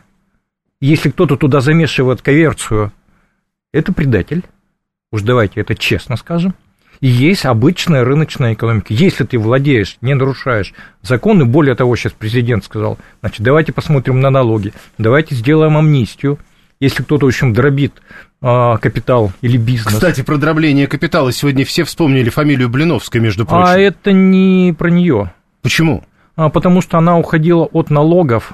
Если кто-то туда замешивает коммерцию, это предатель. Уж давайте это честно скажем. И есть обычная рыночная экономика. Если ты владеешь, не нарушаешь законы, более того, сейчас президент сказал, значит, давайте посмотрим на налоги, давайте сделаем амнистию. Если кто-то, в общем, дробит а, капитал или бизнес. Кстати, про дробление капитала сегодня все вспомнили фамилию Блиновской, между прочим. А это не про нее. Почему? А, потому что она уходила от налогов,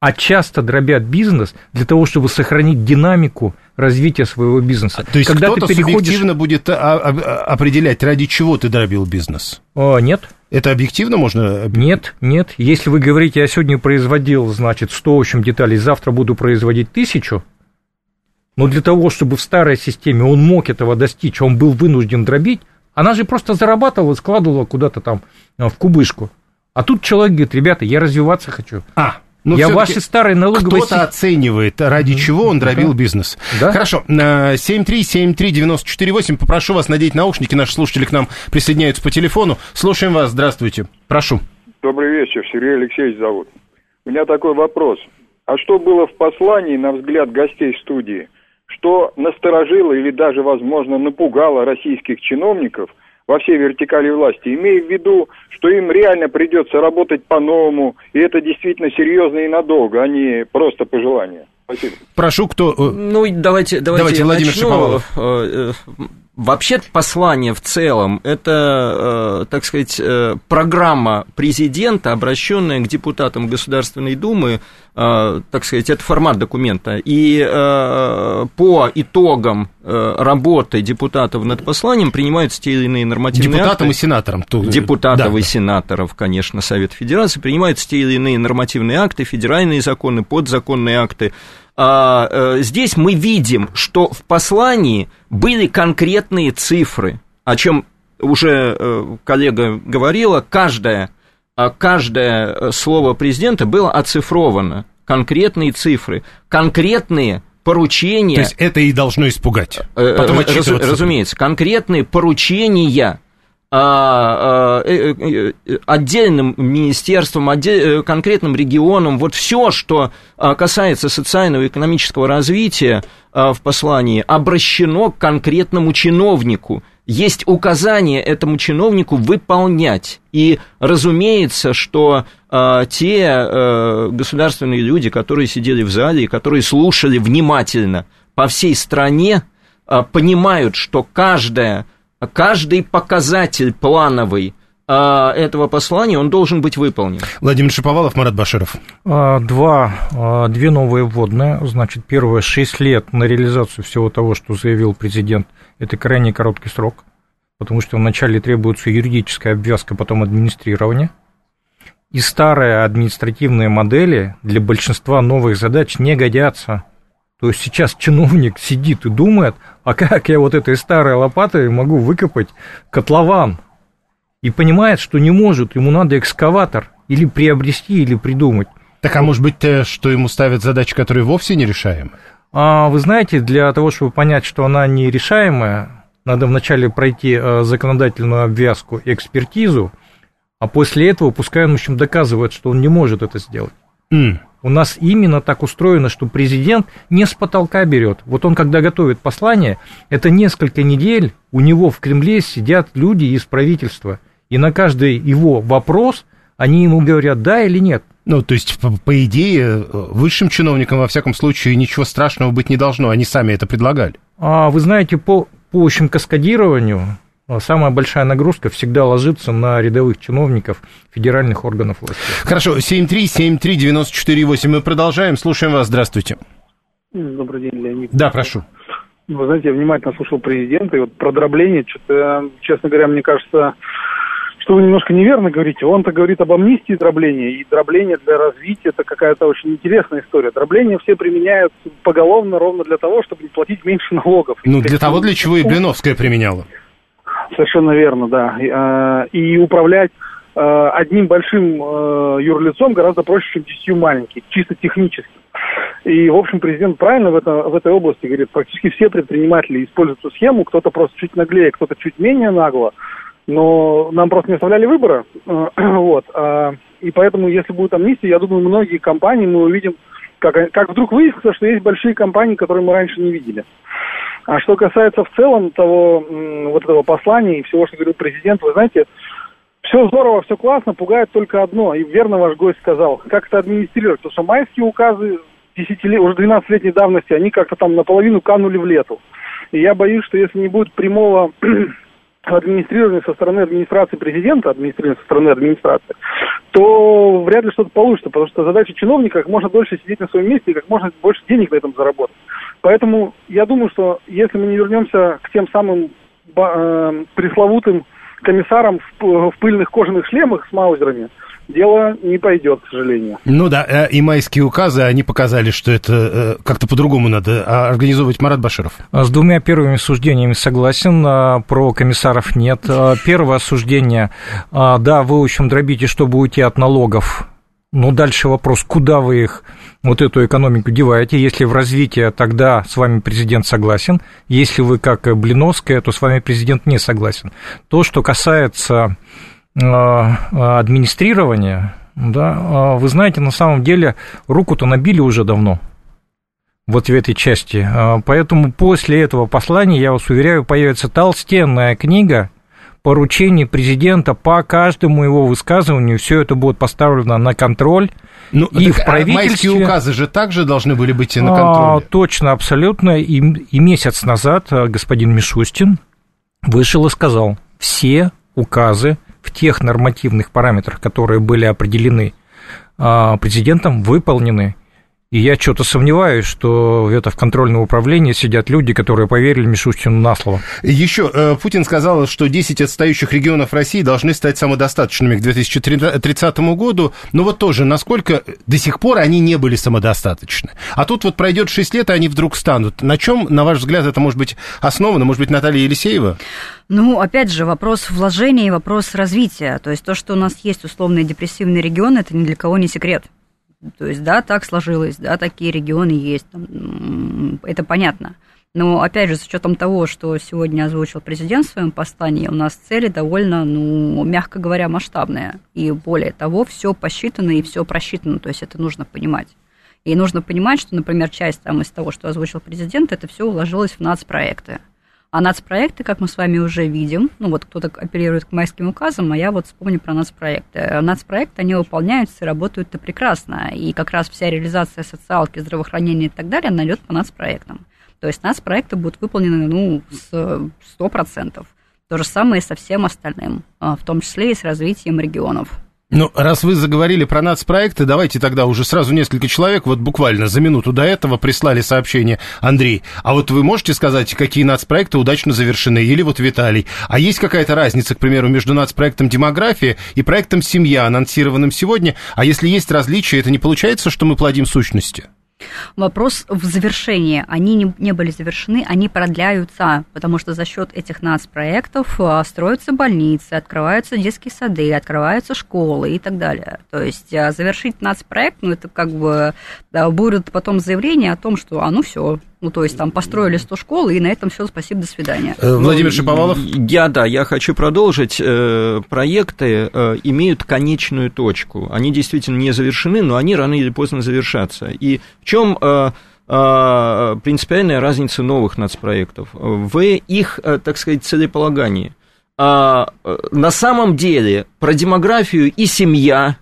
а часто дробят бизнес для того, чтобы сохранить динамику развития своего бизнеса. То есть Когда кто-то ты переходишь... субъективно будет а, а, а, определять, ради чего ты дробил бизнес? О, нет. Это объективно можно? Нет, нет. Если вы говорите, я сегодня производил, значит, 100, в общем, деталей, завтра буду производить тысячу, но для того, чтобы в старой системе он мог этого достичь, он был вынужден дробить, она же просто зарабатывала, складывала куда-то там в кубышку. А тут человек говорит, ребята, я развиваться хочу. А, но я ваши старые налоговые... Кто-то оценивает, ради чего он дробил бизнес. Да? Хорошо. 7373948. Попрошу вас надеть наушники. Наши слушатели к нам присоединяются по телефону. Слушаем вас. Здравствуйте. Прошу. Добрый вечер. Сергей Алексеевич зовут. У меня такой вопрос. А что было в послании, на взгляд гостей студии, что насторожило или даже, возможно, напугало российских чиновников – во всей вертикали власти, имея в виду, что им реально придется работать по-новому, и это действительно серьезно и надолго, а не просто пожелания. Спасибо. Прошу, кто... Э, ну, давайте, давайте, давайте Владимир начну. Шаповалов. Вообще послание в целом – это, э, так сказать, э, программа президента, обращенная к депутатам Государственной Думы, э, так сказать, это формат документа. И по итогам работы депутатов над посланием принимаются те или иные нормативные Депутатам акты. и сенаторам. Тут... Депутатов да, и да. сенаторов, конечно, Совет Федерации. Принимаются те или иные нормативные акты, федеральные законы, подзаконные акты. А, э, здесь мы видим, что в послании были конкретные цифры, о чем уже э, коллега говорила, каждое, а, каждое слово президента было оцифровано, конкретные цифры, конкретные поручения. То есть это и должно испугать. Э, Потом Раз, разумеется, конкретные поручения э, э, э, отдельным министерством, отдель, конкретным регионам, вот все, что а, касается социального и экономического развития в послании, обращено к конкретному чиновнику. Есть указание этому чиновнику выполнять. И разумеется, что те государственные люди, которые сидели в зале и которые слушали внимательно по всей стране, понимают, что каждая каждый показатель плановый а, этого послания, он должен быть выполнен. Владимир Шиповалов, Марат Баширов. А, два, а, две новые вводные. Значит, первое, 6 лет на реализацию всего того, что заявил президент. Это крайне короткий срок, потому что вначале требуется юридическая обвязка, потом администрирование. И старые административные модели для большинства новых задач не годятся. То есть сейчас чиновник сидит и думает, а как я вот этой старой лопатой могу выкопать котлован? И понимает, что не может, ему надо экскаватор или приобрести, или придумать. Так, а может быть, что ему ставят задачи, которые вовсе не решаемы? А, вы знаете, для того, чтобы понять, что она нерешаемая, надо вначале пройти э, законодательную обвязку и экспертизу, а после этого пускай он, в общем, доказывает, что он не может это сделать. Mm. У нас именно так устроено, что президент не с потолка берет. Вот он, когда готовит послание, это несколько недель у него в Кремле сидят люди из правительства. И на каждый его вопрос они ему говорят да или нет. Ну, то есть, по, по идее, высшим чиновникам, во всяком случае, ничего страшного быть не должно. Они сами это предлагали. А вы знаете, по, по общем каскадированию самая большая нагрузка всегда ложится на рядовых чиновников федеральных органов власти. Хорошо, 7373948. Мы продолжаем. Слушаем вас. Здравствуйте. Добрый день, Леонид. Да, прошу. Вы знаете, я внимательно слушал президента, и вот про дробление, что-то, честно говоря, мне кажется, что вы немножко неверно говорите. Он-то говорит об амнистии дробления, и дробление для развития это какая-то очень интересная история. Дробление все применяют поголовно ровно для того, чтобы не платить меньше налогов. Ну, для того, для чего и Блиновская применяла. Совершенно верно, да. И, а, и управлять а, одним большим а, юрлицом гораздо проще, чем десятью маленьких, чисто технически. И, в общем, президент правильно в, это, в этой области говорит, практически все предприниматели используют эту схему, кто-то просто чуть наглее, кто-то чуть менее нагло, но нам просто не оставляли выбора. вот. И поэтому, если будет амнистия, я думаю, многие компании мы увидим, как, как вдруг выяснится, что есть большие компании, которые мы раньше не видели. А что касается в целом того вот этого послания и всего, что говорил президент, вы знаете, все здорово, все классно, пугает только одно, и верно ваш гость сказал, как это администрировать, потому что майские указы 10 лет, уже 12-летней давности, они как-то там наполовину канули в лету. И я боюсь, что если не будет прямого администрирования со стороны администрации президента, администрирования со стороны администрации, то вряд ли что-то получится, потому что задача чиновника как можно дольше сидеть на своем месте и как можно больше денег на этом заработать. Поэтому я думаю, что если мы не вернемся к тем самым э, пресловутым комиссарам в, в пыльных кожаных шлемах с маузерами, дело не пойдет, к сожалению. Ну да, э, и майские указы, они показали, что это э, как-то по-другому надо а, организовывать Марат Баширов. С двумя первыми суждениями согласен, а, про комиссаров нет. А, первое суждение, да, вы, в общем, дробите, чтобы уйти от налогов, но дальше вопрос, куда вы их, вот эту экономику деваете? Если в развитие, тогда с вами президент согласен. Если вы как Блиновская, то с вами президент не согласен. То, что касается э, администрирования, да, э, вы знаете, на самом деле руку-то набили уже давно вот в этой части. Э, поэтому после этого послания, я вас уверяю, появится толстенная книга – поручений президента по каждому его высказыванию, все это будет поставлено на контроль. Ну, и в правительстве... майские указы же также должны были быть и на контроле. А, точно, абсолютно. И, и месяц назад а, господин Мишустин вышел и сказал, все указы в тех нормативных параметрах, которые были определены а, президентом, выполнены. И я что-то сомневаюсь, что это в контрольном управлении сидят люди, которые поверили Мишустину на слово. Еще э, Путин сказал, что 10 отстающих регионов России должны стать самодостаточными к 2030 году. Но вот тоже, насколько до сих пор они не были самодостаточны. А тут вот пройдет 6 лет, и они вдруг станут. На чем, на ваш взгляд, это может быть основано? Может быть, Наталья Елисеева? Ну, опять же, вопрос вложения и вопрос развития. То есть то, что у нас есть условные депрессивные регионы, это ни для кого не секрет. То есть, да, так сложилось, да, такие регионы есть, там, это понятно. Но, опять же, с учетом того, что сегодня озвучил президент в своем послании, у нас цели довольно, ну, мягко говоря, масштабные. И более того, все посчитано и все просчитано, то есть это нужно понимать. И нужно понимать, что, например, часть там, из того, что озвучил президент, это все уложилось в нацпроекты. А нацпроекты, как мы с вами уже видим, ну вот кто-то апеллирует к майским указам, а я вот вспомню про нацпроекты. Нацпроекты, они выполняются и работают-то прекрасно. И как раз вся реализация социалки, здравоохранения и так далее, она идет по нацпроектам. То есть нацпроекты будут выполнены, ну, с 100%. То же самое и со всем остальным, а, в том числе и с развитием регионов. Ну, раз вы заговорили про нацпроекты, давайте тогда уже сразу несколько человек, вот буквально за минуту до этого прислали сообщение. Андрей, а вот вы можете сказать, какие нацпроекты удачно завершены? Или вот Виталий. А есть какая-то разница, к примеру, между нацпроектом «Демография» и проектом «Семья», анонсированным сегодня? А если есть различия, это не получается, что мы плодим сущности? Вопрос в завершении. Они не, не были завершены, они продляются, потому что за счет этих нацпроектов а, строятся больницы, открываются детские сады, открываются школы и так далее. То есть а, завершить нацпроект, ну, это как бы да, будет потом заявление о том, что, а ну все, ну, то есть там построили 100 школ, и на этом все, спасибо, до свидания. Э, Владимир ну, Шиповалов? Я, да, я хочу продолжить. Э, проекты э, имеют конечную точку. Они действительно не завершены, но они рано или поздно завершатся. И в чем принципиальная разница новых нацпроектов? В их, так сказать, целеполагании. На самом деле про демографию и семья,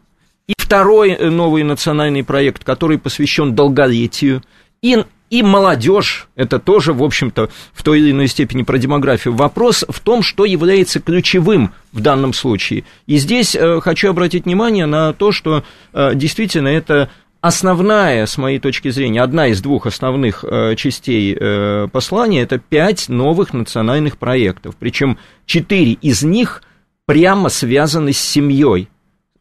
и второй новый национальный проект, который посвящен долголетию, и и молодежь, это тоже, в общем-то, в той или иной степени про демографию. Вопрос в том, что является ключевым в данном случае. И здесь э, хочу обратить внимание на то, что э, действительно это основная, с моей точки зрения, одна из двух основных э, частей послания – это пять новых национальных проектов. Причем четыре из них прямо связаны с семьей.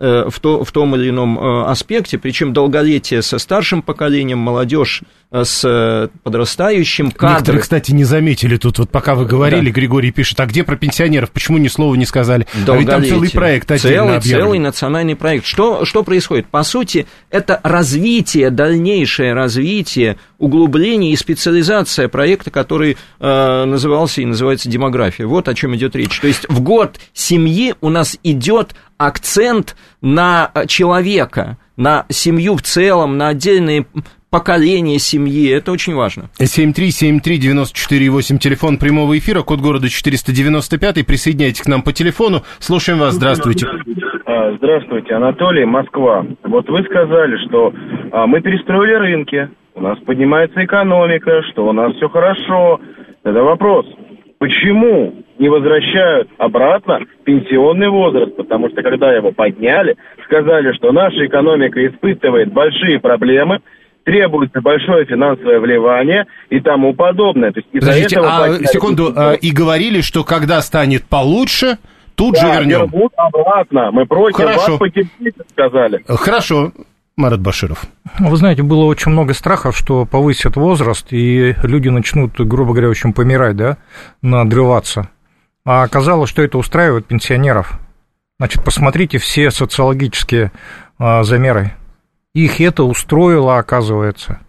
Э, в, то, в том или ином э, аспекте, причем долголетие со старшим поколением, молодежь э, с подрастающим, кадры. Некоторые, кстати, не заметили тут, вот пока вы говорили, да. Григорий пишет, а где про пенсионеров, почему ни слова не сказали? А ведь там целый проект целый, целый национальный проект. Что, что происходит? По сути, это развитие, дальнейшее развитие, углубление и специализация проекта, который э, назывался и называется демография. Вот о чем идет речь. То есть в год семьи у нас идет акцент на человека, на семью в целом, на отдельные поколения семьи. Это очень важно. 7373948, телефон прямого эфира, код города 495. Присоединяйтесь к нам по телефону. Слушаем вас. Здравствуйте. А, здравствуйте, Анатолий, Москва. Вот вы сказали, что а, мы перестроили рынки, у нас поднимается экономика, что у нас все хорошо. Это вопрос. Почему не возвращают обратно пенсионный возраст? Потому что когда его подняли, сказали, что наша экономика испытывает большие проблемы, требуется большое финансовое вливание и тому подобное. То есть Подождите, этого а, подняли... секунду, а, и говорили, что когда станет получше, тут да, же вернем. обратно. Мы просим Хорошо. вас потерпеть, сказали. Хорошо. Марат Баширов. Вы знаете, было очень много страхов, что повысят возраст, и люди начнут, грубо говоря, очень помирать, да, надрываться. А оказалось, что это устраивает пенсионеров. Значит, посмотрите все социологические а, замеры. Их это устроило, оказывается.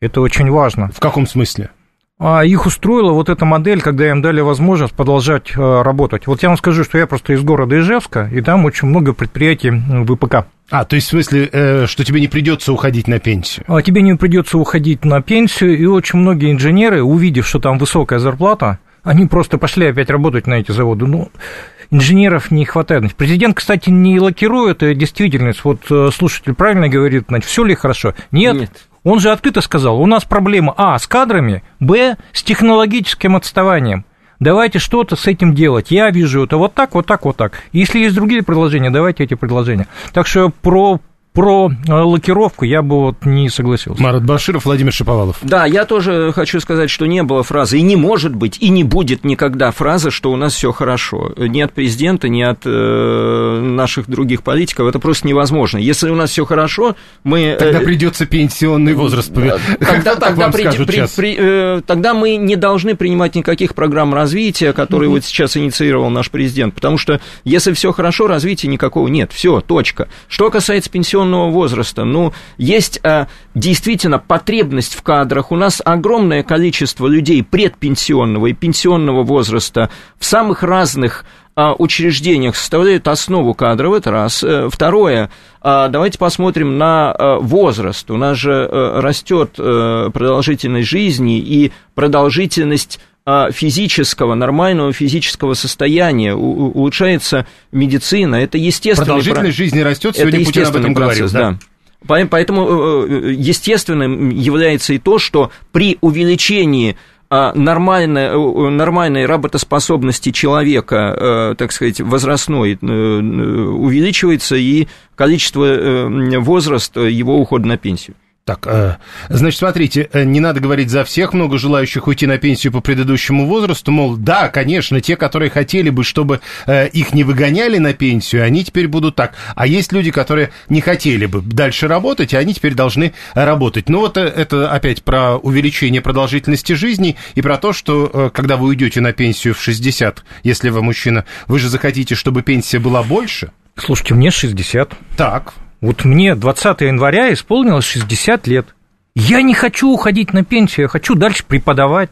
Это очень важно. В каком смысле? А их устроила вот эта модель, когда им дали возможность продолжать э, работать. Вот я вам скажу, что я просто из города Ижевска, и там очень много предприятий ВПК. А, то есть в смысле, э, что тебе не придется уходить на пенсию? А тебе не придется уходить на пенсию, и очень многие инженеры, увидев, что там высокая зарплата, они просто пошли опять работать на эти заводы. Ну, инженеров не хватает. Президент, кстати, не лакирует действительность. Вот э, слушатель правильно говорит, значит, все ли хорошо? Нет. Нет. Он же открыто сказал, у нас проблема А с кадрами, Б с технологическим отставанием. Давайте что-то с этим делать. Я вижу это вот так, вот так, вот так. Если есть другие предложения, давайте эти предложения. Так что про про э, лакировку я бы вот не согласился. Марат Баширов, Владимир Шиповалов. Да, я тоже хочу сказать, что не было фразы, и не может быть, и не будет никогда фразы, что у нас все хорошо. Ни от президента, ни от э, наших других политиков. Это просто невозможно. Если у нас все хорошо, мы... Э, тогда э, придется пенсионный возраст. Тогда, тогда, при, при, при, э, тогда мы не должны принимать никаких программ развития, которые вот сейчас инициировал наш президент. Потому что если все хорошо, развития никакого нет. Все, точка. Что касается пенсионного пенсионного возраста. Ну, есть а, действительно потребность в кадрах. У нас огромное количество людей предпенсионного и пенсионного возраста в самых разных а, учреждениях составляют основу кадров, это раз. Э, второе, а, давайте посмотрим на возраст. У нас же растет продолжительность жизни и продолжительность физического, нормального физического состояния, улучшается медицина, это естественно. Продолжительность жизни растет, сегодня это Путин об этом процесс, говорил, да. да. Поэтому э, э, естественным является и то, что при увеличении а, нормальной, э, нормальной работоспособности человека, так сказать, возрастной, увеличивается и количество возраста его ухода на пенсию. Так, э, значит, смотрите, э, не надо говорить за всех, много желающих уйти на пенсию по предыдущему возрасту, мол, да, конечно, те, которые хотели бы, чтобы э, их не выгоняли на пенсию, они теперь будут так. А есть люди, которые не хотели бы дальше работать, и они теперь должны работать. Ну вот это опять про увеличение продолжительности жизни и про то, что когда вы уйдете на пенсию в 60, если вы мужчина, вы же захотите, чтобы пенсия была больше? Слушайте, мне 60. Так, вот мне 20 января исполнилось 60 лет. Я не хочу уходить на пенсию, я хочу дальше преподавать.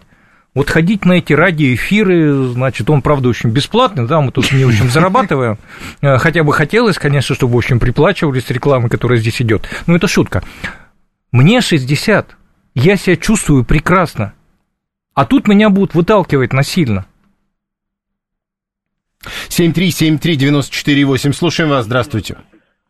Вот ходить на эти радиоэфиры, значит, он, правда, очень бесплатный, да, мы тут не очень зарабатываем. Э, хотя бы хотелось, конечно, чтобы, в общем, приплачивались рекламы, которая здесь идет. Но это шутка. Мне 60, я себя чувствую прекрасно. А тут меня будут выталкивать насильно. 7373948, слушаем вас, здравствуйте.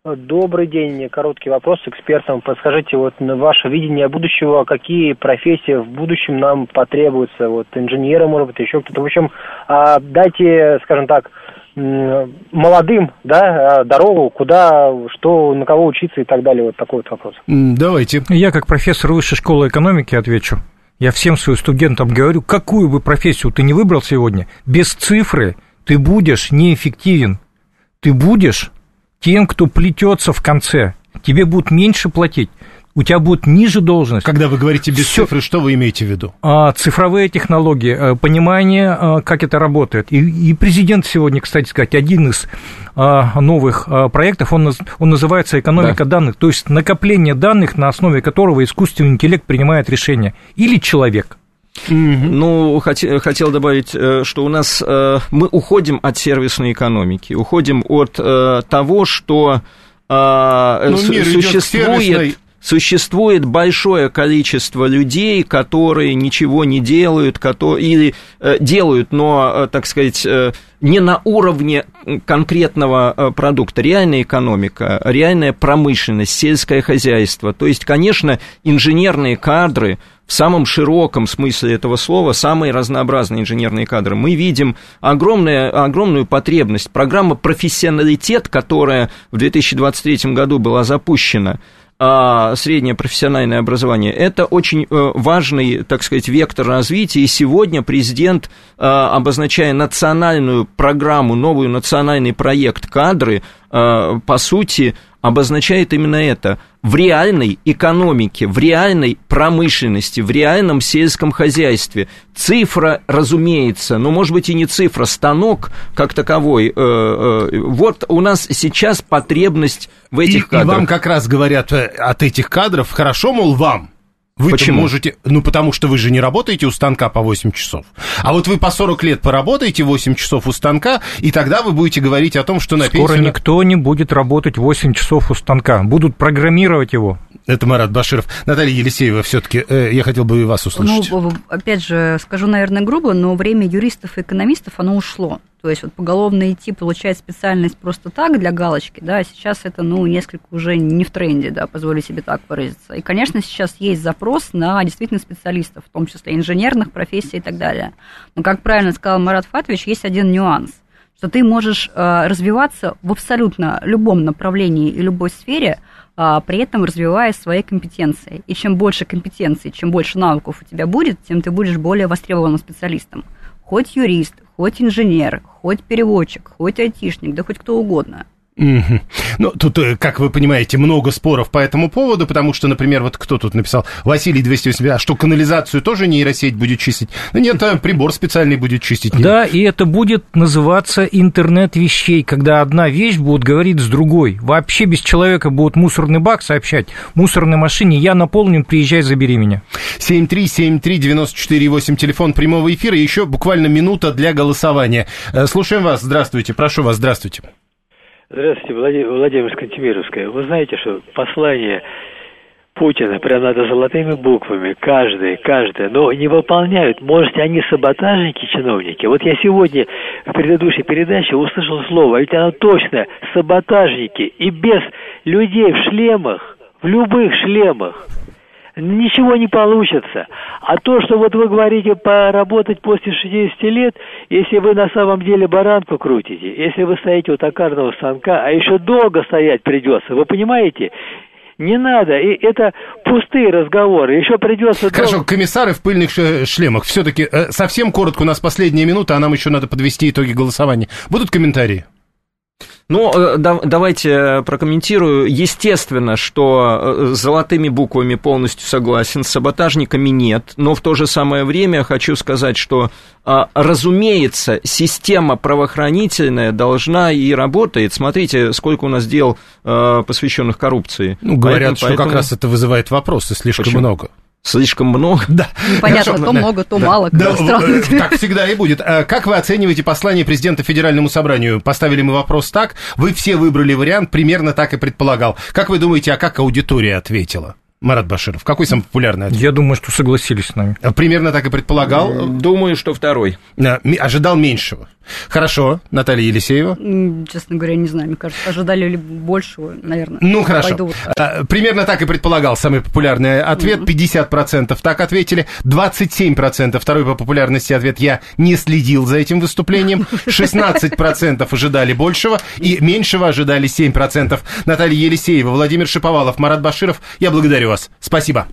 Добрый день. Короткий вопрос с экспертом. Подскажите, вот на ваше видение будущего, какие профессии в будущем нам потребуются? Вот инженеры, может быть, еще кто-то. В общем, а, дайте, скажем так, молодым, да, дорогу, куда, что, на кого учиться и так далее. Вот такой вот вопрос. Давайте. Я как профессор высшей школы экономики отвечу. Я всем своим студентам говорю, какую бы профессию ты не выбрал сегодня, без цифры ты будешь неэффективен. Ты будешь тем, кто плетется в конце. Тебе будут меньше платить у тебя будет ниже должность. Когда вы говорите без Всё... цифры, что вы имеете в виду? А, цифровые технологии, э, понимание, а, как это работает. И, и президент сегодня, кстати сказать, один из а, новых а, проектов, он, он называется «Экономика да. данных», то есть накопление данных, на основе которого искусственный интеллект принимает решения. Или человек. Ну, хотел, хотел добавить, э, что у нас э, мы уходим от сервисной экономики, уходим от того, что ну, существует существует большое количество людей, которые ничего не делают, которые, или э, делают, но, э, так сказать, э, не на уровне конкретного э, продукта. Реальная экономика, реальная промышленность, сельское хозяйство. То есть, конечно, инженерные кадры в самом широком смысле этого слова, самые разнообразные инженерные кадры. Мы видим огромную, огромную потребность. Программа «Профессионалитет», которая в 2023 году была запущена, а, среднее профессиональное образование, это очень э, важный, так сказать, вектор развития. И сегодня президент, э, обозначая национальную программу, новый национальный проект «Кадры», э, по сути, обозначает именно это. В реальной экономике, в реальной промышленности, в реальном сельском хозяйстве. Цифра, разумеется, но, может быть, и не цифра, станок как таковой. Вот у нас сейчас потребность в этих и, кадрах. И вам как раз говорят э, от этих кадров, хорошо, мол, вам, вы Почему? можете... Ну, потому что вы же не работаете у станка по 8 часов. А вот вы по 40 лет поработаете 8 часов у станка, и тогда вы будете говорить о том, что на Скоро пенсию... никто не будет работать 8 часов у станка. Будут программировать его. Это Марат Баширов. Наталья Елисеева, все-таки э, я хотел бы и вас услышать. Ну, опять же, скажу, наверное, грубо, но время юристов и экономистов, оно ушло. То есть вот поголовно идти, получать специальность просто так для галочки, да, сейчас это, ну, несколько уже не в тренде, да, позволю себе так выразиться. И, конечно, сейчас есть запрос на действительно специалистов, в том числе инженерных профессий и так далее. Но, как правильно сказал Марат Фатович, есть один нюанс что ты можешь э, развиваться в абсолютно любом направлении и любой сфере, а, при этом развивая свои компетенции. И чем больше компетенций, чем больше навыков у тебя будет, тем ты будешь более востребованным специалистом. Хоть юрист, хоть инженер, хоть переводчик, хоть айтишник, да хоть кто угодно. Угу. Ну, тут, э, как вы понимаете, много споров по этому поводу, потому что, например, вот кто тут написал, Василий 280, а что канализацию тоже нейросеть будет чистить? Ну, нет, а прибор специальный будет чистить. Нет. Да, и это будет называться интернет вещей, когда одна вещь будет говорить с другой. Вообще без человека будет мусорный бак сообщать, мусорной машине, я наполнен, приезжай, забери меня. 7373948, телефон прямого эфира, еще буквально минута для голосования. Э, слушаем вас, здравствуйте, прошу вас, здравствуйте. Здравствуйте, Владимир, Владимир Скантемировская. Вы знаете, что послание Путина прям надо золотыми буквами, каждое, каждое, но не выполняют. Может, они саботажники, чиновники? Вот я сегодня в предыдущей передаче услышал слово, а ведь оно точно саботажники. И без людей в шлемах, в любых шлемах, ничего не получится. А то, что вот вы говорите поработать после 60 лет, если вы на самом деле баранку крутите, если вы стоите у токарного станка, а еще долго стоять придется, вы понимаете? Не надо, и это пустые разговоры, еще придется... Хорошо, долго... комиссары в пыльных шлемах, все-таки э, совсем коротко, у нас последняя минута, а нам еще надо подвести итоги голосования. Будут комментарии? Ну, э, да, давайте прокомментирую. Естественно, что э, с золотыми буквами полностью согласен, с саботажниками нет, но в то же самое время хочу сказать, что, а, разумеется, система правоохранительная должна и работает. Смотрите, сколько у нас дел, э, посвященных коррупции. Ну, говорят, поэтому, что как раз это вызывает вопросы слишком Почему? много слишком много. Да. Понятно, Хорошо, то да, много, то да, мало. Да, да, так всегда и будет. А как вы оцениваете послание президента Федеральному собранию? Поставили мы вопрос так. Вы все выбрали вариант, примерно так и предполагал. Как вы думаете, а как аудитория ответила? Марат Баширов? Какой самый популярный ответ? Я думаю, что согласились с нами. Примерно так и предполагал. Думаю, что второй. Ожидал меньшего. Хорошо, Наталья Елисеева. Честно говоря, не знаю. Мне кажется, ожидали ли большего, наверное. Ну, хорошо. Пойду. А, примерно так и предполагал самый популярный ответ. 50% так ответили. 27% второй по популярности ответ «Я не следил за этим выступлением». 16% ожидали большего. И меньшего ожидали 7%. Наталья Елисеева, Владимир Шиповалов, Марат Баширов. Я благодарю вас. Спасибо.